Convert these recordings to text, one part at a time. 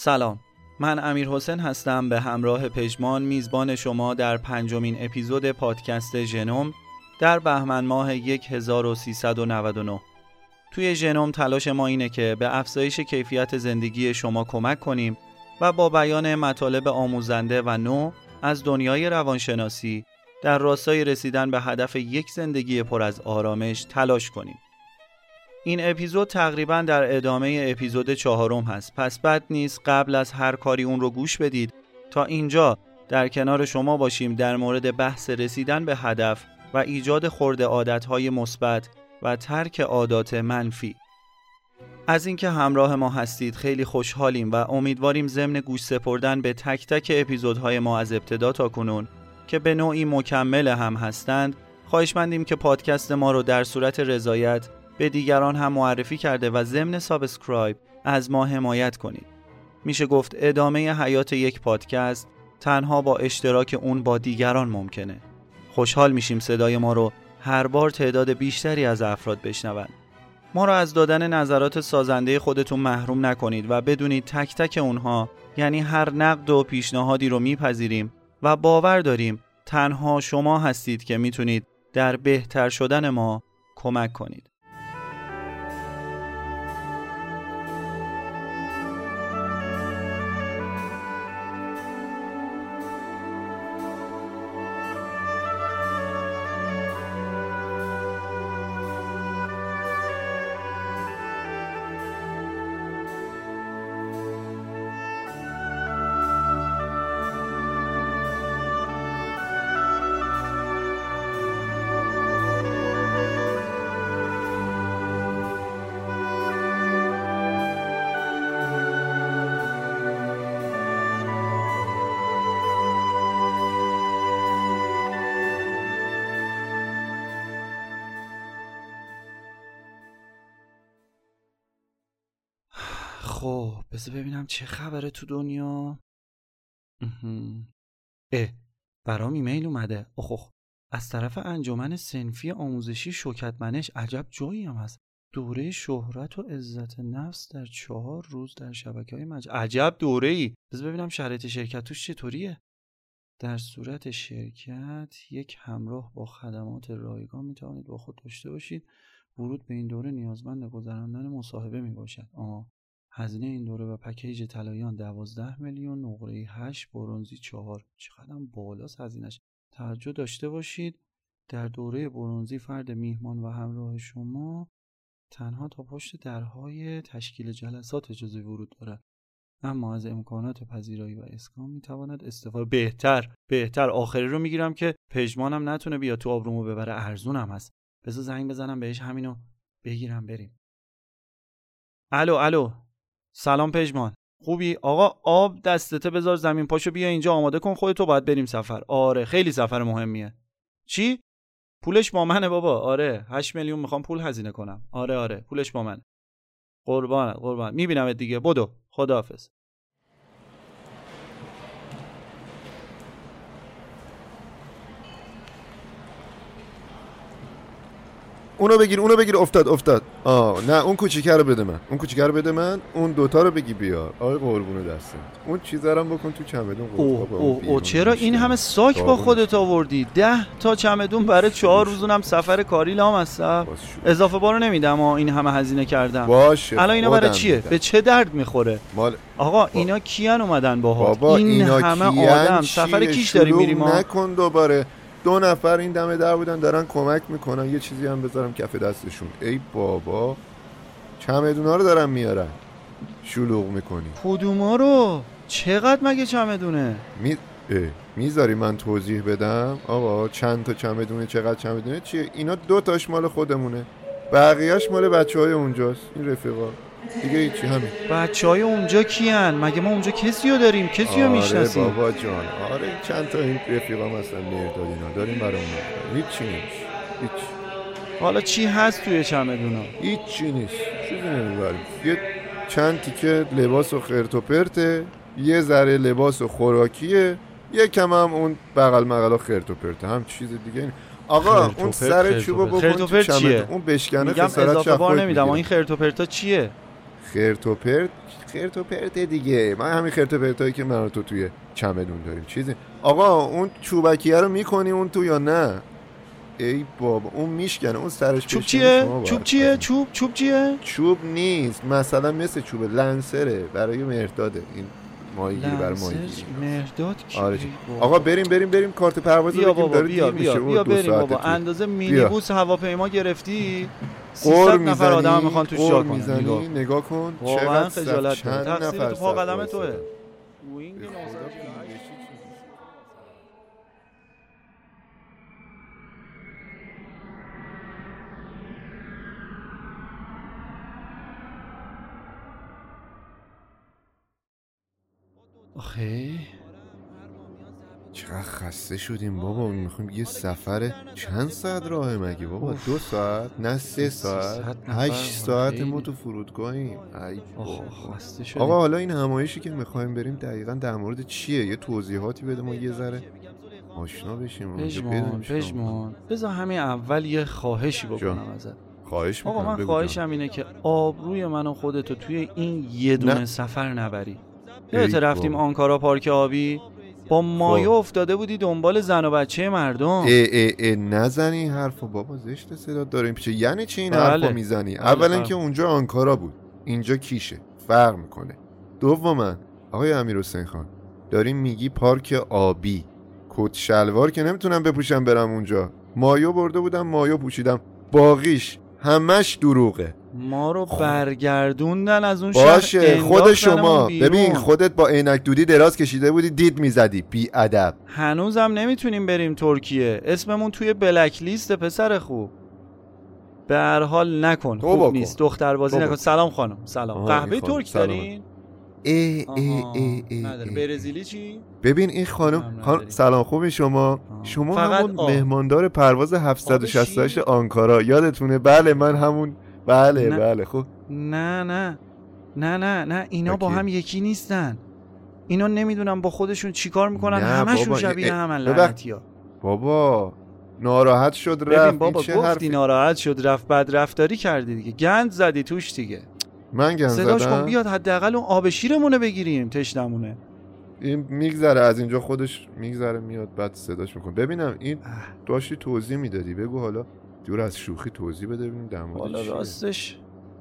سلام من امیر حسین هستم به همراه پژمان میزبان شما در پنجمین اپیزود پادکست ژنوم در بهمن ماه 1399 توی ژنوم تلاش ما اینه که به افزایش کیفیت زندگی شما کمک کنیم و با بیان مطالب آموزنده و نو از دنیای روانشناسی در راستای رسیدن به هدف یک زندگی پر از آرامش تلاش کنیم. این اپیزود تقریبا در ادامه اپیزود چهارم هست. پس بد نیست قبل از هر کاری اون رو گوش بدید. تا اینجا در کنار شما باشیم در مورد بحث رسیدن به هدف و ایجاد خورده عادتهای مثبت و ترک عادات منفی. از اینکه همراه ما هستید خیلی خوشحالیم و امیدواریم ضمن گوش سپردن به تک تک اپیزودهای ما از ابتدا تا کنون که به نوعی مکمل هم هستند خواهشمندیم که پادکست ما رو در صورت رضایت به دیگران هم معرفی کرده و ضمن subscribe از ما حمایت کنید. میشه گفت ادامه حیات یک پادکست تنها با اشتراک اون با دیگران ممکنه. خوشحال میشیم صدای ما رو هر بار تعداد بیشتری از افراد بشنوند. ما را از دادن نظرات سازنده خودتون محروم نکنید و بدونید تک تک اونها یعنی هر نقد و پیشنهادی رو میپذیریم و باور داریم تنها شما هستید که می‌تونید در بهتر شدن ما کمک کنید. خب بذار ببینم چه خبره تو دنیا. اه برام ایمیل اومده. اخ از طرف انجمن سنفی آموزشی شوکتمنش عجب جایی هم هست. دوره شهرت و عزت نفس در چهار روز در شبکه های مج... عجب دوره ای بذار ببینم شرایط شرکت توش چطوریه. در صورت شرکت یک همراه با خدمات رایگان می توانید با خود داشته باشید. ورود به این دوره نیازمند گذراندن مصاحبه می باشد آه. هزینه این دوره و پکیج طلاییان 12 میلیون نقره 8 برونزی 4 چقدر بالاست هزینهش. توجه داشته باشید در دوره برونزی فرد میهمان و همراه شما تنها تا پشت درهای تشکیل جلسات اجازه ورود دارد. اما از امکانات پذیرایی و اسکان می‌تواند استفاده بهتر بهتر. آخری رو می‌گیرم که پژمانم نتونه بیا تو آبرومو ببره. ارزونم هست. بذار زنگ بزنم بهش همینو بگیرم بریم. الو الو. سلام پژمان. خوبی؟ آقا آب دستته بذار زمین پاشو بیا اینجا آماده کن خودتو باید بریم سفر. آره خیلی سفر مهمیه. چی؟ پولش با منه بابا. آره 8 میلیون می‌خوام پول هزینه کنم. آره آره پولش با منه. قربانت قربان. میبینمت دیگه. بدو. خداحافظ. اونو بگیر اونو بگیر افتاد افتاد. آه نه اون کوچیکه رو بده من. اون کوچیکه رو بده من اون دوتا رو بگی بیار آقای قربونه دستت اون چیزا رو بکن تو چمدون او او او چرا این همه ساک با خودت آوردی؟ ده تا چمدون برای چهار روزونم سفر کاری لام هستم. اضافه بارو نمیدم این همه هزینه کردم باشه. الان اینا برای چیه؟ به چه درد می‌خوره؟ مال آقا اینا کیان اومدن باهات؟ این اینا همه آدم سفر کیش داری میری ما نکن دوباره. دو نفر این دمه در بودن دارن کمک می‌کنن. یه چیزی هم بذارم کف دستشون. ای بابا چمدونا رو دارن میارن. شلوغ می‌کنی. کدوما رو؟ چقدر مگه چمدونه می... می‌ذاری من توضیح بدم؟ آقا چند تا چمدونه چقدر چمدونه چیه؟ اینا دو تاش مال خودمونه. بقیهش مال بچه های اونجاست. این رفیقا. دیگه هیچی همین. بچه های اونجا کیان؟ مگه ما اونجا کسی رو داریم؟ کسی رو آره می‌شناسیم؟ بابا جان. آره چند تا این رفیقا مثلا مرداد اینا. داریم برای اون هیچی نیست هیچ حالا چی هست توی چمدونا؟ هیچی نیست. چیزی نمی‌بریم. یه چند تیکه لباس و خرت و پرته یه ذره لباس و خوراکیه یه کم هم اون بغل مغل و خرت و پرته. هم چیز دیگه این آقا اون سر چوبو بکن چیه؟ اون بشکنه خسارت اضافه بار نمیدم. این خرت و پرتا چیه؟ خرت و پرت خرت و پرت دیگه. من همین خرت و پرتایی که من تو توی چمدون داریم. چیزی آقا اون چوبکیه رو می‌کنی اون تو یا نه؟ ای بابا اون میشکنه اون سرش چوب چیه؟ چوب چیه. چوب چوب چیه؟ چوب نیست. مثلا مثل چوب لنسره. برای مهرداده این ماهیگیری برای ماهیگیری. کی آره. آقا بریم بریم بریم کارت پرواز رو بیا بگیم داره بیا بیا بیا دو بریم بابا. اندازه مینیبوس هواپیما گرفتی؟ 300 قور نفر آدم می‌خوان توش قور جا کنن نگاه. نگاه کن واقعا چقدر خجالت چند نفر تو پا قدم. توه وینگ به خدا 938. پیلشی چیزی. آخه چقدر خسته شدیم بابا می‌خوایم یه سفر چند ساعت راه مگه بابا اوف. دو ساعت نه سه ساعت. هشت ساعت. ما تو فرودگاهیم. خسته شدیم آقا حالا این همایشی که می‌خوایم بریم دقیقا در مورد چیه یه توضیحاتی بده ما یه ذره آشنا بشیم پژمان بذار همین اول یه خواهشی بکنم. ازت خواهش آقا من خواهشم اینه که آبروی من و خودتو توی این یه دونه نه. سفر نبری یادت رفتیم. آنکارا پارک آبی با مایه خب. افتاده بودی دنبال زن و بچه مردم. ای ای ای نزنی این حرفو بابا زشت صدا داریم پیشه یعنی چی این بله. حرفو می‌زنی؟ بله، اولا بله. که اونجا آنکارا بود. اینجا کیشه. فرق می‌کنه. دوما آقای امیر حسین خان داریم میگی پارک آبی. کت شلوار که نمی‌تونم بپوشم برم اونجا. مایو برده بودم مایو پوشیدم. باقیش همش دروغه. ما رو برگردوندن از اون باشه شهر خود شما. ببین خودت با عینک دودی دراز کشیده بودی دید می‌زدی بی ادب هنوزم نمی‌تونیم بریم ترکیه اسممون توی بلک لیست پسر خوب به هر حال نکن خوب کن. نیست دختر بازی نکن کن. سلام خانم سلام قهوه خانم. ترک. دارین ای ای ای ای. برزیلی چی ببین این خانم خان... نداری. سلام خوبی شما آه. شما همون آب. مهماندار پرواز آب 768 چی؟ آنکارا یادتونه بله من همون بله نه. بله خب نه نه نه نه نه اینا با. هم یکی نیستن. اینا نمی‌دونم با خودشون چیکار می‌کنن. همشون شبیه همن ببخ- لعنتی ها بابا ناراحت شد رفت. ببین بابا چه گفتی حرفی؟ ناراحت شد رفت بد رفتاری کردی دیگه. گند زدی توش دیگه. من گن صداش زدم؟ کن بیاد حداقل اون آب شیرمونه بگیریم تشنمونه. این میگذره از اینجا خودش میگذره میاد بعد صداش می‌کنه. ببینم این داشتی توضیح می‌دادی. بگو حالا. دور از شوخی توضیح بده ببینیم در مورد حالا. راستش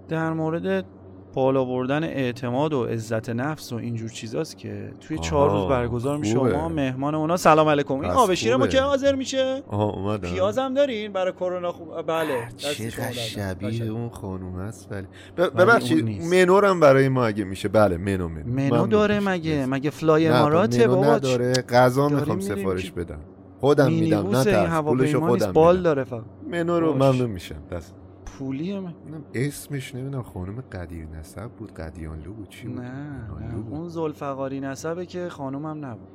در مورد بالا بردن اعتماد و عزت نفس و اینجور چیزاست که توی چهار روز برگزار میشه. ما مهمان اونا سلام علیکم این آب شیر ما. که حاضر میشه آها اومدم پیازم دارین برای کرونا خوب بله درد. شبیه. اون خانوم هست ولی ببخشید نیست. منورم برای ما اگه میشه بله منو منو منو داره. مگه. مگه فلای نه، اماراته منو بابا نداره غذا می‌خوام سفارش بدم خودم میدم نه ترس پولشو خودم بال داره فقط. منو رو. ممنون میشم دست. پولیه من اسمش نمی‌دونم خانم قدیر نسب بود قدیانلو بود چی بود؟ نه نه بود. اون زلفقاری نسبه که خانومم نبود.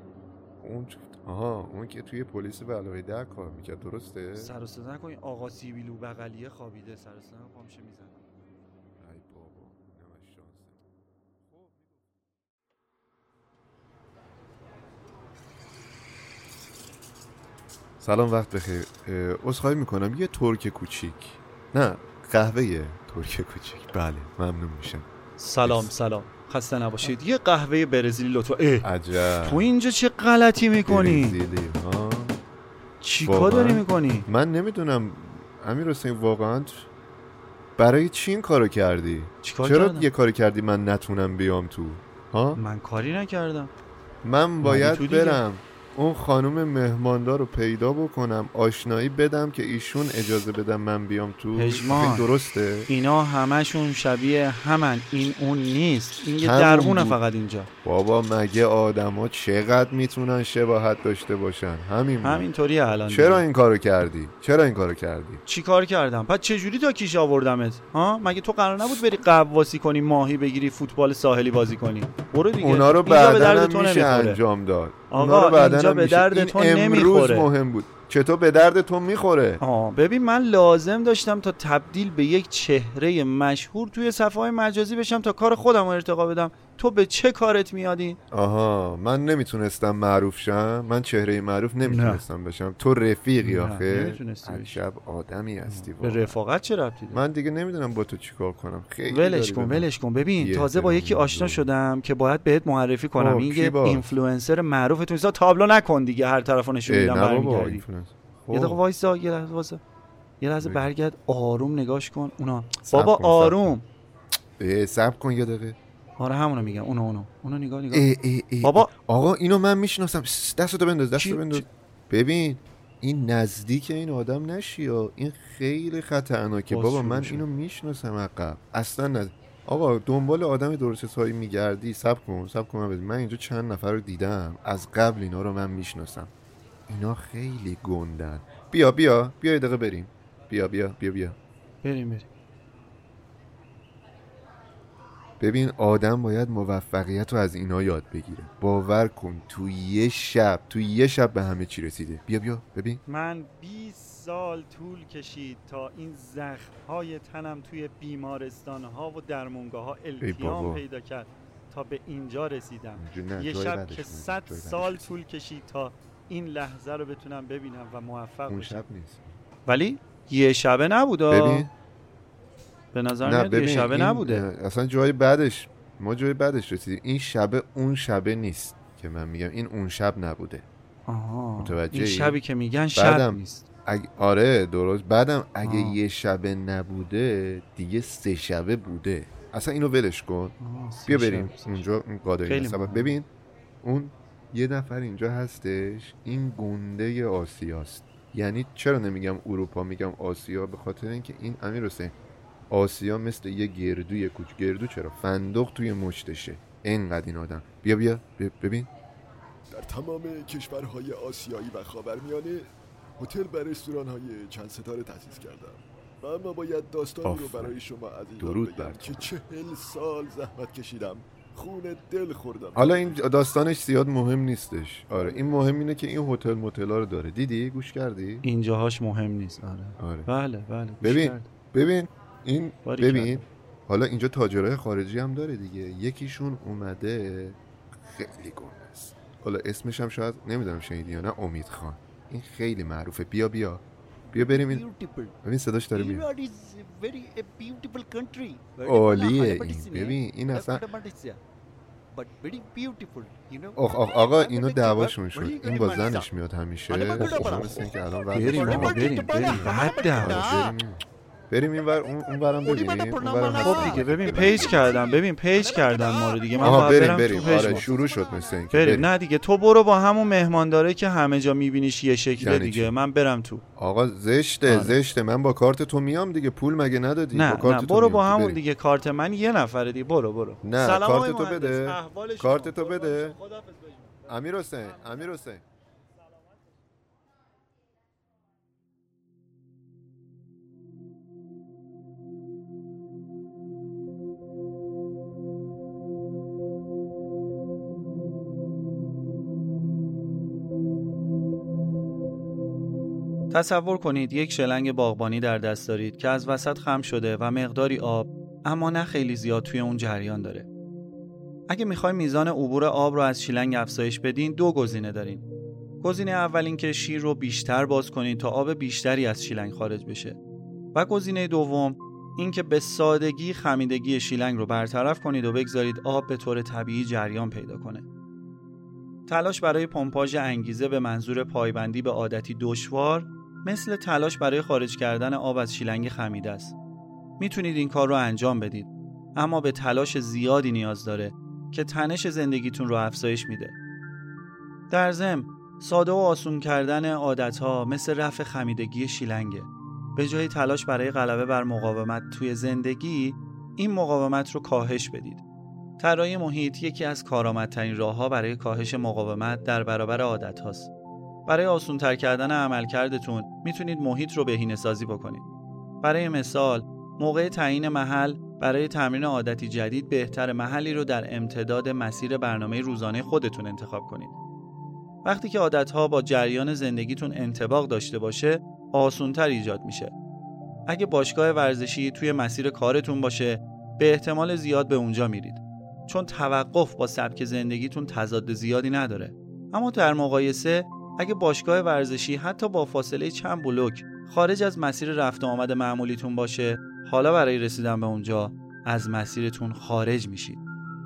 اون آها اون که توی پلیس به علاوه در کار می‌کرد درسته؟ سر و صدا نکن این آقا سیبیلو بغلیه خوابیده سر و صدا پامشه می‌زنه ای بابا اینم از شانسه. سلام وقت بخیر. عذرخواهی می‌کنم. یه ترک کوچیک. نه قهوه ترک کوچیک. بله ممنون میشم. سلام سلام. خسته نباشید. یه قهوه برزیلی لطفا. اه عجب. تو اینجا چه غلطی می‌کنی؟ برزیلی، ها؟ چیکار واقعا؟ داری می‌کنی؟ من نمی‌دونم امیر حسین واقعا برای چی این کارو کردی؟ چرا کردم؟ یه کاری کردی من نتونم بیام تو؟ ها؟ من کاری نکردم. من باید. برم. اون خانم مهماندار رو پیدا بکنم آشنایی بدم که ایشون اجازه بدم من بیام تو. این درسته؟ اینا همشون شبیه همن. این اون نیست. این یه بود. فقط اینجا. بابا مگه آدما چقدر می‌تونن شباهت داشته باشن؟ همین. همینطوری الان چرا. این کارو کردی؟ چرا این کارو کردی؟ چی کار کردم؟ پس چجوری تا کیش آوردمت؟ ها؟ مگه تو قرار نبود بری قواسی کنی ماهی بگیری فوتبال ساهلی بازی کنی؟ برو دیگه. اونا رو بعدا درد هم تو میشه. انجام داد. آقا، اینجا به. درد تو امروز نمی‌خوره. مهم بود چطور به درد تو می‌خوره آه ببین من لازم داشتم تا تبدیل به یک چهره مشهور توی صفحه های مجازی بشم تا کار خودم رو ارتقا بدم تو به چه کارت میادی؟ آها من نمی‌تونستم معروف شم من چهره معروف نمی‌تونستم بشم تو رفیقی آخه. شب آدمی هستی به. رفاقت چه ربطی داره؟ من دیگه نمی‌دونم با تو چیکار کنم خیلی ولش کن ولش کن ببین بی تازه با یکی آشنا. شدم که باید بهت معرفی کنم خب، این کی یه؟ اینفلوئنسر معروف تو تابلو نکن دیگه هر طرفو نشون میدم برمیگردی. یه دقیقه خب. وایسا یه لحظه وایسا یه لحظه. برگرد آروم نگاش کن اونا بابا آروم صبر کن یه دقیقه آره همونو میگم اونو اونو. اونو نگاه نگاه. اه، اه، اه، بابا. آقا اینو من می‌شناسم. دستتو بنداز دستتو بنداز. ببین این نزدیک این آدم نشی ها. این خیلی خطرناکه. بابا من. اینو می‌شناسم عقب. اصلا نه آقا دنبال آدم درست حسابی میگردی. سب کن سب کن من. من اینجا چند نفر رو دیدم. از قبل اینا رو من می‌شناسم. اینا خیلی گندن. بیا بیا. بیا یه دقیقه بریم. بیا بیا بیا بیا. بریم بریم. ببین آدم باید موفقیت رو از اینا یاد بگیره. باور کن تو یه شب تو یه شب به همه چی رسیده. بیا بیا ببین. من 20 سال طول کشید تا این زخم های تنم توی بیمارستان ها و درمونگاه ها. التیام پیدا کرد تا به اینجا رسیدم. یه شب که بود، 100 جای بعدش سال. طول کشید تا این لحظه رو بتونم ببینم و موفق اون بشم. شب نیست. ولی یه شبه نبود. ببین. به نظر نه میاد یه شبه نبوده. اصلا جای بعدش ما جای بعدش رسیدیم. این شبه اون شبه نیست که من میگم. این اون شب نبوده. آها متوجهی؟ این شبی که میگن شب بعدم نیست. اگه آره درست. بعدم اگه آه. یه شبه نبوده دیگه سه شبه بوده. اصلا اینو ولش کن. بیا بریم شب. اونجا اون قادری. ببین اون یه نفر اینجا هستش. این گنده آسیاست. یعنی چرا نمیگم اروپا میگم آسیا؟ به خاطر اینکه این امیر حسین آسیا مثل یه گردوی کوچ. گردو چرا؟ فندق توی مشتشه. اینقدر این آدم. بیا بیا. ببین. در تمام کشورهای آسیایی و خاورمیانه هتل و رستوران های چند ستاره تأسیس کردم. و اما باید داستانی رو. برای شما عزیزان درود بگم. که چهل سال زحمت کشیدم. خون دل خوردم. حالا این داستانش زیاد مهم نیستش. آره این مهم اینه که این هتل متلا رو داره. دیدی؟ گوش کردی؟ اینجاهاش مهم نیست. آره. آره. بله بله. ببین. کردم. ببین. این ببین. حالا اینجا تاجرای خارجی هم داره دیگه. یکیشون اومده خیلی گنده است. حالا اسمش هم شاید نمی‌دونم شنیدی یا نه امید خان. این خیلی معروفه. بیا بیا. بیا بریم این. ببین صداش داره میاد. عالیه این. ببین این اصلا Hanabatisine. But very beautiful, you know. آخ آخ آقا اینو. دعواشون شد. این با زنش? میاد همیشه. خب بریم. بریم بریم. بریم. بریم این ور اون اولی ببینیم. خب. دیگه ببین page کردم. ببین page کردن ما رو دیگه. من باید بریم برم بریم. تو آره. شروع شد مثل اینکه. بریم. نه دیگه تو برو با همون مهمانداره که همه جا میبینیش یه شکله یعنی دیگه؟ من برم تو. آقا زشته آره. زشته. من با کارت تو میام دیگه. پول مگه ندادی؟ نه با کارت نه. تو برو. با همون بریم. دیگه. کارت من یه نفره دیگه. برو برو. نه، سلام کارت تو. بده. کارت تو بده. امیر حسین امیر حسین. تصور کنید یک شلنگ باغبانی در دست دارید که از وسط خم شده و مقداری آب اما نه خیلی زیاد توی اون جریان داره. اگه می‌خوای میزان عبور آب رو از شیلنگ افزایش بدین دو گزینه دارین. گزینه اول این که شیر رو بیشتر باز کنید تا آب بیشتری از شیلنگ خارج بشه. و گزینه دوم این که به سادگی خمیدگی شیلنگ رو برطرف کنید و بگذارید آب به طور طبیعی جریان پیدا کنه. تلاش برای پمپاژ انگیزه به منظور پایبندی به عادتی دشوار مثل تلاش برای خارج کردن آب از شیلنگ خمیده است. می‌تونید این کار رو انجام بدید اما به تلاش زیادی نیاز داره که تنش زندگیتون رو افزایش میده. در ضمن ساده و آسون کردن عادتها مثل رفع خمیدگی شیلنگه. به جای تلاش برای غلبه بر مقاومت توی زندگی این مقاومت رو کاهش بدید. طراحی محیط یکی از کارآمدترین راهها برای کاهش مقاومت در برابر عادت هاست. برای آسونتر کردن عملکردتون می‌تونید محیط رو بهینه سازی بکنید. برای مثال، موقع تعیین محل برای تمرین عادتی جدید بهتر محلی رو در امتداد مسیر برنامه روزانه خودتون انتخاب کنید. وقتی که عادتها با جریان زندگیتون انتباق داشته باشه آسونتر ایجاد میشه اگه باشگاه ورزشی توی مسیر کارتون باشه به احتمال زیاد به اونجا میرید چون توقف با سبک زندگیتون تضاد زیادی نداره اما در مقایسه اگه باشگاه ورزشی حتی با فاصله چند بلوک خارج از مسیر رفت و آمد معمولیتون باشه حالا برای رسیدن به اونجا از مسیرتون خارج میشید.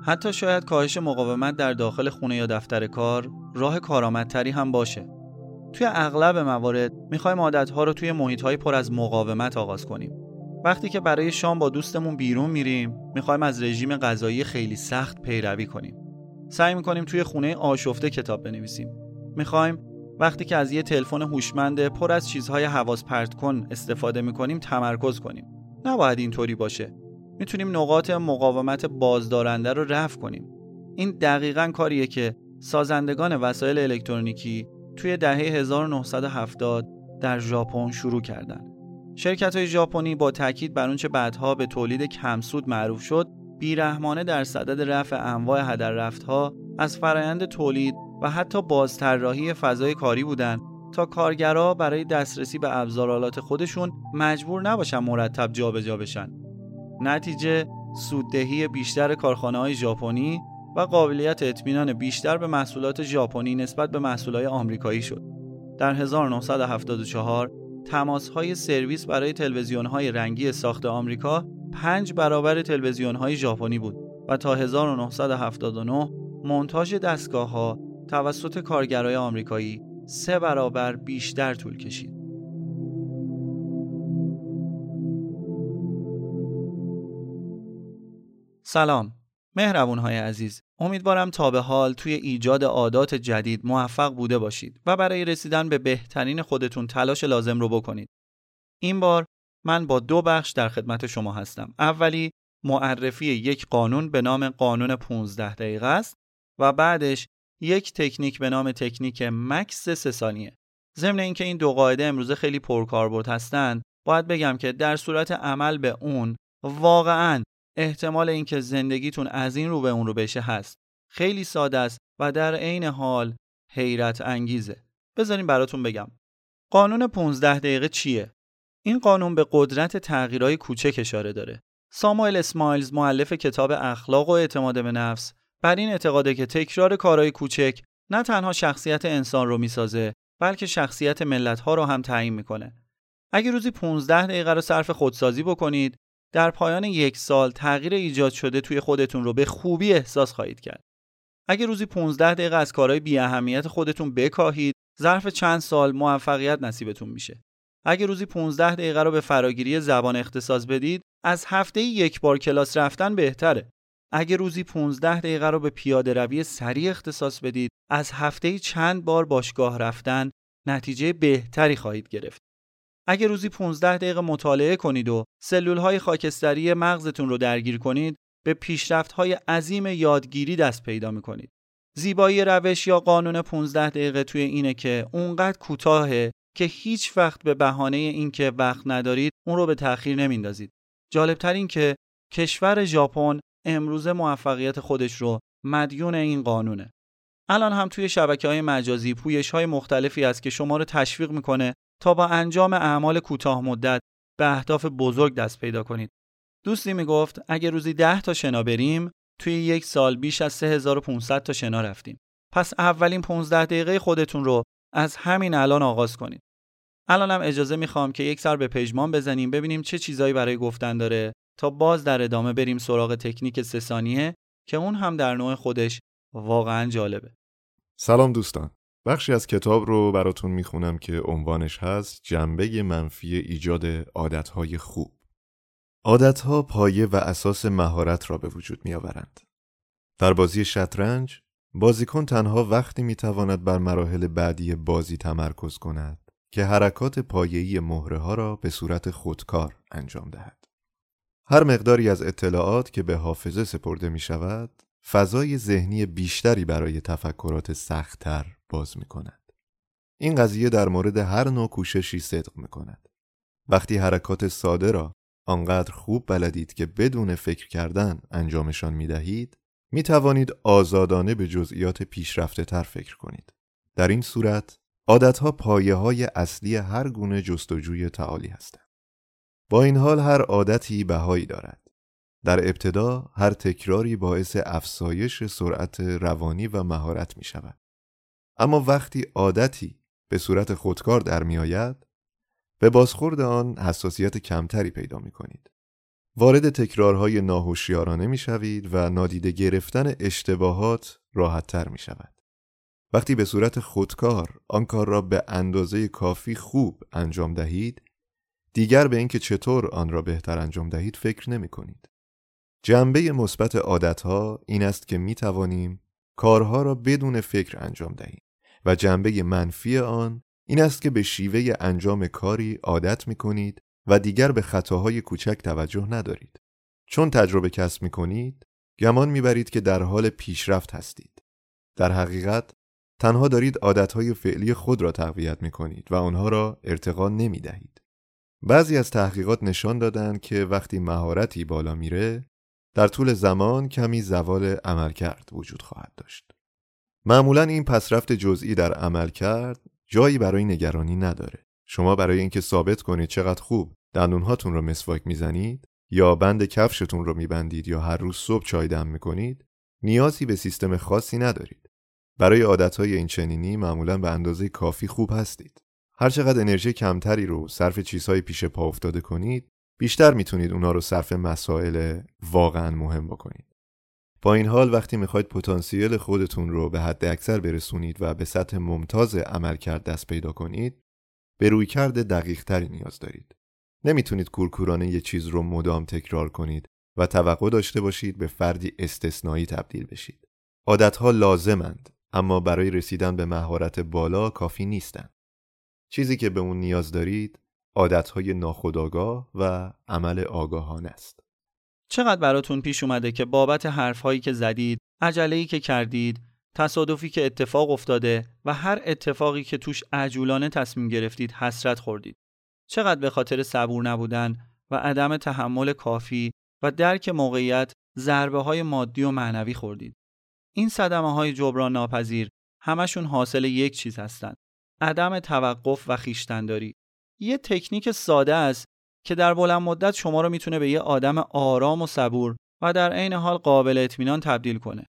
حتی شاید کاهش مقاومت در داخل خونه یا دفتر کار راه کارآمدتری هم باشه. توی اغلب موارد می‌خوایم عادتها رو توی محیطهای پر از مقاومت آغاز کنیم. وقتی که برای شام با دوستمون بیرون میریم می‌خوایم از رژیم غذایی خیلی سخت پیروی کنیم. سعی می‌کنیم توی خونه آشفته کتاب بنویسیم. می‌خوایم وقتی که از یه تلفن هوشمند پر از چیزهای حواس پرت کن استفاده می‌کنیم تمرکز کنیم. نباید اینطوری باشه. می‌تونیم نقاط مقاومت بازدارنده رو رفع کنیم. این دقیقا کاریه که سازندگان وسایل الکترونیکی توی دهه 1970 در ژاپن شروع کردند. شرکت های ژاپنی با تاکید بر اونچه بعدها به تولید کمسود معروف شد بیرحمانه در صدد رفع انواع هدر رفتها از فرایند تولید و حتی بازطراحی فضای کاری بودند تا کارگرها برای دسترسی به ابزارالات خودشون مجبور نباشن مرتب جابجا جا بشن. نتیجه سوددهی بیشتر کارخانه های ژاپنی و قابلیت اطمینان بیشتر به محصولات ژاپنی نسبت به محصولات آمریکایی شد. در 1974 تماس های سرویس برای تلویزیون های رنگی ساخت آمریکا پنج برابر تلویزیون های ژاپنی بود و تا 1979 مونتاژ دستگاه ها توسط کارگرای آمریکایی سه برابر بیشتر طول کشید. سلام مهربون های عزیز. امیدوارم تا به حال توی ایجاد عادات جدید موفق بوده باشید و برای رسیدن به بهترین خودتون تلاش لازم رو بکنید. این بار من با دو بخش در خدمت شما هستم. اولی معرفی یک قانون به نام قانون 15 دقیقه است و بعدش یک تکنیک به نام تکنیک مکس سه ثانیه ضمن اینکه این دو قاعده امروزه خیلی پرکاربرد هستند باید بگم که در صورت عمل به اون واقعا احتمال اینکه زندگیتون از این رو به اون رو بشه هست. خیلی ساده است و در عین حال حیرت انگیزه. بذارین براتون بگم. قانون 15 دقیقه چیه؟ این قانون به قدرت تغییرهای کوچک اشاره داره. ساموئل اسمایلز معلف کتاب اخلاق و اعتماد به نفس بر این اعتقاده که تکرار کارهای کوچک نه تنها شخصیت انسان رو می‌سازه بلکه شخصیت ملت ها رو هم تعیین می‌کنه اگه روزی 15 دقیقه رو صرف خودسازی بکنید در پایان یک سال تغییر ایجاد شده توی خودتون رو به خوبی احساس خواهید کرد. اگه روزی 15 دقیقه از کارهای بی اهمیت خودتون بکاهید، ظرف چند سال موفقیت نصیبتون میشه. اگه روزی 15 دقیقه رو به فراگیری زبان اختصاص بدید، از هفته یک بار کلاس رفتن بهتره. اگه روزی 15 دقیقه رو به پیاده روی سریع اختصاص بدید، از هفته چند بار باشگاه رفتن نتیجه بهتری خواهید گرفت. اگه روزی 15 دقیقه مطالعه کنید و سلول های خاکستری مغزتون رو درگیر کنید به پیشرفت های عظیم یادگیری دست پیدا می‌کنید. زیبایی روش یا قانون 15 دقیقه توی اینه که اونقدر کوتاهه که هیچ وقت به بهانه اینکه وقت ندارید اون رو به تأخیر نمیندازید. جالبتر این که کشور ژاپن امروز موفقیت خودش رو مدیون این قانونه. الان هم توی شبکه های مجازی پویش های مختلفی است که شما رو تشویق می‌کنه تا با انجام اعمال کوتاه مدت به اهداف بزرگ دست پیدا کنید. دوستی می‌گفت اگر روزی 10 تا شنا بریم توی یک سال بیش از 3500 تا شنا رفتیم. پس اولین 15 دقیقه خودتون رو از همین الان آغاز کنید. الانم اجازه می‌خوام که یک سر به پژمان بزنیم ببینیم چه چیزایی برای گفتن داره تا باز در ادامه بریم سراغ تکنیک سه که اون هم در نوع خودش واقعا جالبه. سلام دوستان. بخشی از کتاب رو براتون می‌خونم که عنوانش هست جنبه منفی ایجاد عادتهای خوب. عادتها پایه و اساس مهارت را به وجود میآورند. در بازی شطرنج بازیکن تنها وقتی می‌تواند بر مراحل بعدی بازی تمرکز کند که حرکات پایه‌ای مهره ها را به صورت خودکار انجام دهد. هر مقداری از اطلاعات که به حافظه سپرده می شود فضای ذهنی بیشتری برای تفکرات سختتر باز می کند. این قضیه در مورد هر نوع کوششی صدق می کند. وقتی حرکات ساده را آنقدر خوب بلدید که بدون فکر کردن انجامشان می دهید می توانید آزادانه به جزئیات پیشرفته تر فکر کنید. در این صورت عادتها پایه های اصلی هر گونه جستجوی تعالی هستند. با این حال هر عادتی بهایی دارد. در ابتدا هر تکراری باعث افزایش سرعت روانی و مهارت می شود. اما وقتی عادتی به صورت خودکار در می آید به بازخورد آن حساسیت کمتری پیدا می کنید. وارد تکرارهای ناهوشیارانه می شوید و نادیده گرفتن اشتباهات راحت تر می شود. وقتی به صورت خودکار آن کار را به اندازه کافی خوب انجام دهید دیگر به اینکه چطور آن را بهتر انجام دهید فکر نمی کنید. جنبه مثبت عادتها این است که می توانیم کارها را بدون فکر انجام دهیم و جنبه منفی آن این است که به شیوه انجام کاری عادت می کنید و دیگر به خطاهای کوچک توجه ندارید. چون تجربه کسب می کنید، گمان می برید که در حال پیشرفت هستید. در حقیقت، تنها دارید عادتهای فعلی خود را تقویت می کنید و آنها را ارتقا نمی دهید. بعضی از تحقیقات نشان دادند که وقتی مهارتی بالا میره، در طول زمان کمی زوال عملکرد وجود خواهد داشت. معمولا این پسرفت جزئی در عمل کرد جایی برای نگرانی نداره. شما برای اینکه ثابت کنید چقدر خوب دندونهاتون رو مسواک می‌زنید یا بند کفشتون رو میبندید یا هر روز صبح چای دم می‌کنید نیازی به سیستم خاصی ندارید. برای عادتهای این چنینی معمولا به اندازه کافی خوب هستید. هر چقدر انرژی کمتری رو صرف چیزهای پیش پا افتاده کنید بیشتر می‌تونید اونا رو صرف مسائل واقعا مهم بکنید. با این حال وقتی می‌خواید پتانسیل خودتون رو به حد اکثر برسونید و به سطح ممتاز عملکرد دست پیدا کنید به روی کرده دقیق تری نیاز دارید. نمی‌تونید کورکورانه یه چیز رو مدام تکرار کنید و توقع داشته باشید به فردی استثنایی تبدیل بشید. عادتها لازمند اما برای رسیدن به مهارت بالا کافی نیستند. چیزی که به اون نیاز دارید عادتهای ناخودآگاه و عمل آگاهانه است. چقدر براتون پیش اومده که بابت حرفهایی که زدید، عجله‌ای که کردید، تصادفی که اتفاق افتاده و هر اتفاقی که توش عجولانه تصمیم گرفتید حسرت خوردید. چقدر به خاطر صبور نبودن و عدم تحمل کافی و درک موقعیت ضربه های مادی و معنوی خوردید. این صدمه های جبران ناپذیر همشون حاصل یک چیز هستند. عدم توقف و خیشتنداری. یه تکنیک ساده است که در بلند مدت شما رو می‌تونه به یه آدم آرام و صبور و در عین حال قابل اطمینان تبدیل کنه.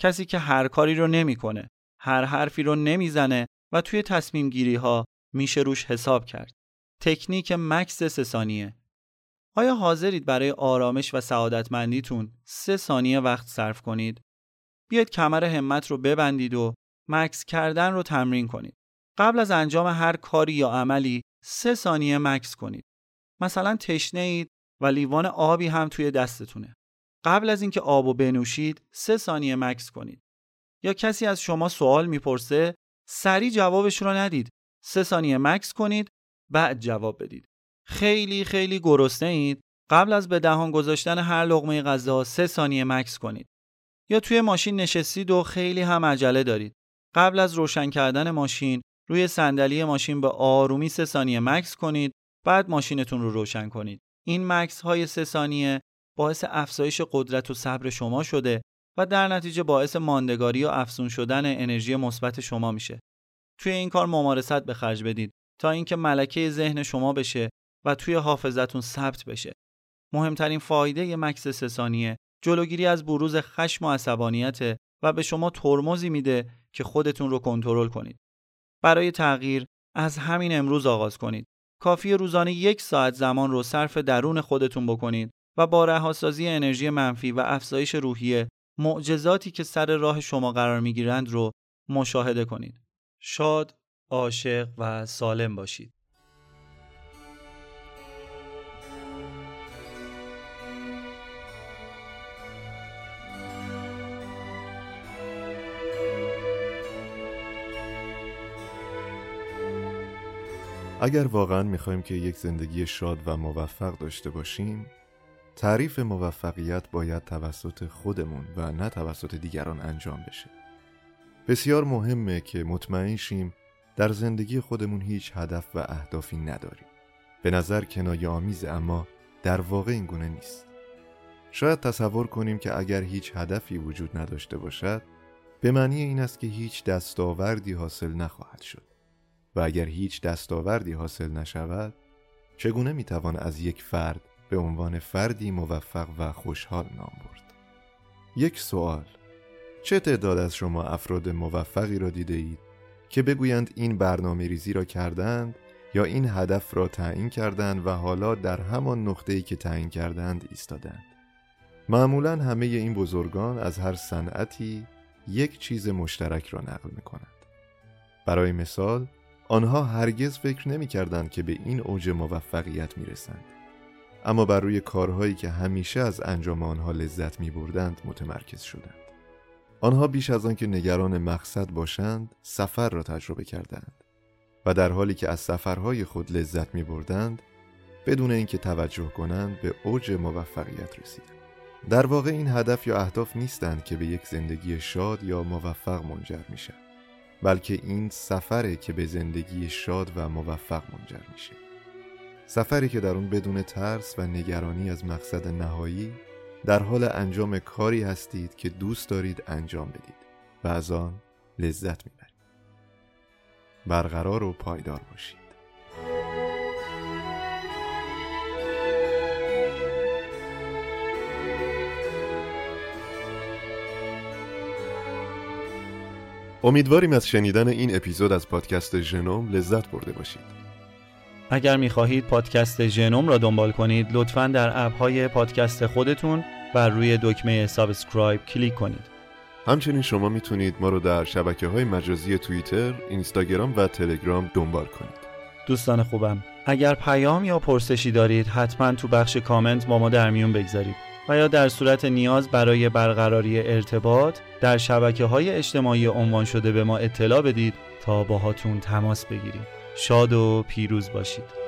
کسی که هر کاری رو نمی‌کنه، هر حرفی رو نمی‌زنه و توی تصمیم گیری ها میشه روش حساب کرد. تکنیک مکس سه ثانیه. آیا حاضرید برای آرامش و سعادتمندیتون سه ثانیه وقت صرف کنید؟ بیاید کمر همت رو ببندید و مکس کردن رو تمرین کنید. قبل از انجام هر کاری یا عملی سه ثانیه مکس کنید. مثلا تشنه اید و لیوان آبی هم توی دستتونه. قبل از اینکه آبو بنوشید سه ثانیه مکس کنید. یا کسی از شما سوال می‌پرسه سریع جوابش رو ندید. سه ثانیه مکس کنید بعد جواب بدید. خیلی خیلی گرسنه اید قبل از به دهان گذاشتن هر لقمه غذا سه ثانیه مکس کنید. یا توی ماشین نشستید و خیلی هم عجله دارید. قبل از روشن کردن ماشین روی صندلی ماشین به آرومی سه ثانیه مکس کنید بعد ماشینتون رو روشن کنید. این مکس های سه ثانیه باعث افزایش قدرت و صبر شما شده و در نتیجه باعث ماندگاری و افزون شدن انرژی مثبت شما میشه. توی این کار ممارست به خرج بدید تا اینکه ملکه ذهن شما بشه و توی حافظتون ثبت بشه. مهمترین فایده مکس سه ثانیه جلوگیری از بروز خشم و عصبانیت و به شما ترمزی میده که خودتون رو کنترل کنید. برای تغییر از همین امروز آغاز کنید. کافی روزانه یک ساعت زمان رو صرف درون خودتون بکنید و با رهاسازی انرژی منفی و افزایش روحیه معجزاتی که سر راه شما قرار می‌گیرند رو مشاهده کنید. شاد، عاشق و سالم باشید. اگر واقعا می‌خوایم که یک زندگی شاد و موفق داشته باشیم تعریف موفقیت باید توسط خودمون و نه توسط دیگران انجام بشه. بسیار مهمه که مطمئن شیم در زندگی خودمون هیچ هدف و اهدافی نداریم. به نظر کنایه آمیز اما در واقع این گونه نیست. شاید تصور کنیم که اگر هیچ هدفی وجود نداشته باشد به معنی این است که هیچ دستاوردی حاصل نخواهد شد. و اگر هیچ دستاوردی حاصل نشود چگونه می‌توان از یک فرد به عنوان فردی موفق و خوشحال نام برد یک سوال چه تعداد از شما افراد موفقی را دیده اید که بگویند این برنامه ریزی را کردند یا این هدف را تعیین کردند و حالا در همان نقطه‌ای که تعیین کردند ایستادند معمولا همه این بزرگان از هر صنعتی یک چیز مشترک را نقل می کنند. برای مثال آنها هرگز فکر نمی کردند که به این اوج موفقیت می رسند. اما بر روی کارهایی که همیشه از انجام آنها لذت می بردند متمرکز شدند. آنها بیش از آن که نگران مقصد باشند سفر را تجربه کردند و در حالی که از سفرهای خود لذت می بردند بدون اینکه توجه کنند به اوج موفقیت رسیدند. در واقع این هدف یا اهداف نیستند که به یک زندگی شاد یا موفق منجر میشن بلکه این سفره که به زندگی شاد و موفق منجر میشه. سفری که در اون بدون ترس و نگرانی از مقصد نهایی در حال انجام کاری هستید که دوست دارید انجام بدید و از آن لذت می‌برید. برقرار و پایدار باشید. امیدواریم از شنیدن این اپیزود از پادکست ژنوم لذت برده باشید. اگر می‌خواهید پادکست ژنوم را دنبال کنید لطفا در app های پادکست خودتون بر روی دکمه subscribe کلیک کنید. همچنین شما می‌تونید ما رو در شبکه های مجازی توییتر، اینستاگرام و تلگرام دنبال کنید. دوستان خوبم اگر پیام یا پرسشی دارید حتما تو بخش کامنت با ما در میون بگذارید. و یا در صورت نیاز برای برقراری ارتباط در شبکه های اجتماعی عنوان شده به ما اطلاع بدید تا باهاتون تماس بگیریم. شاد و پیروز باشید.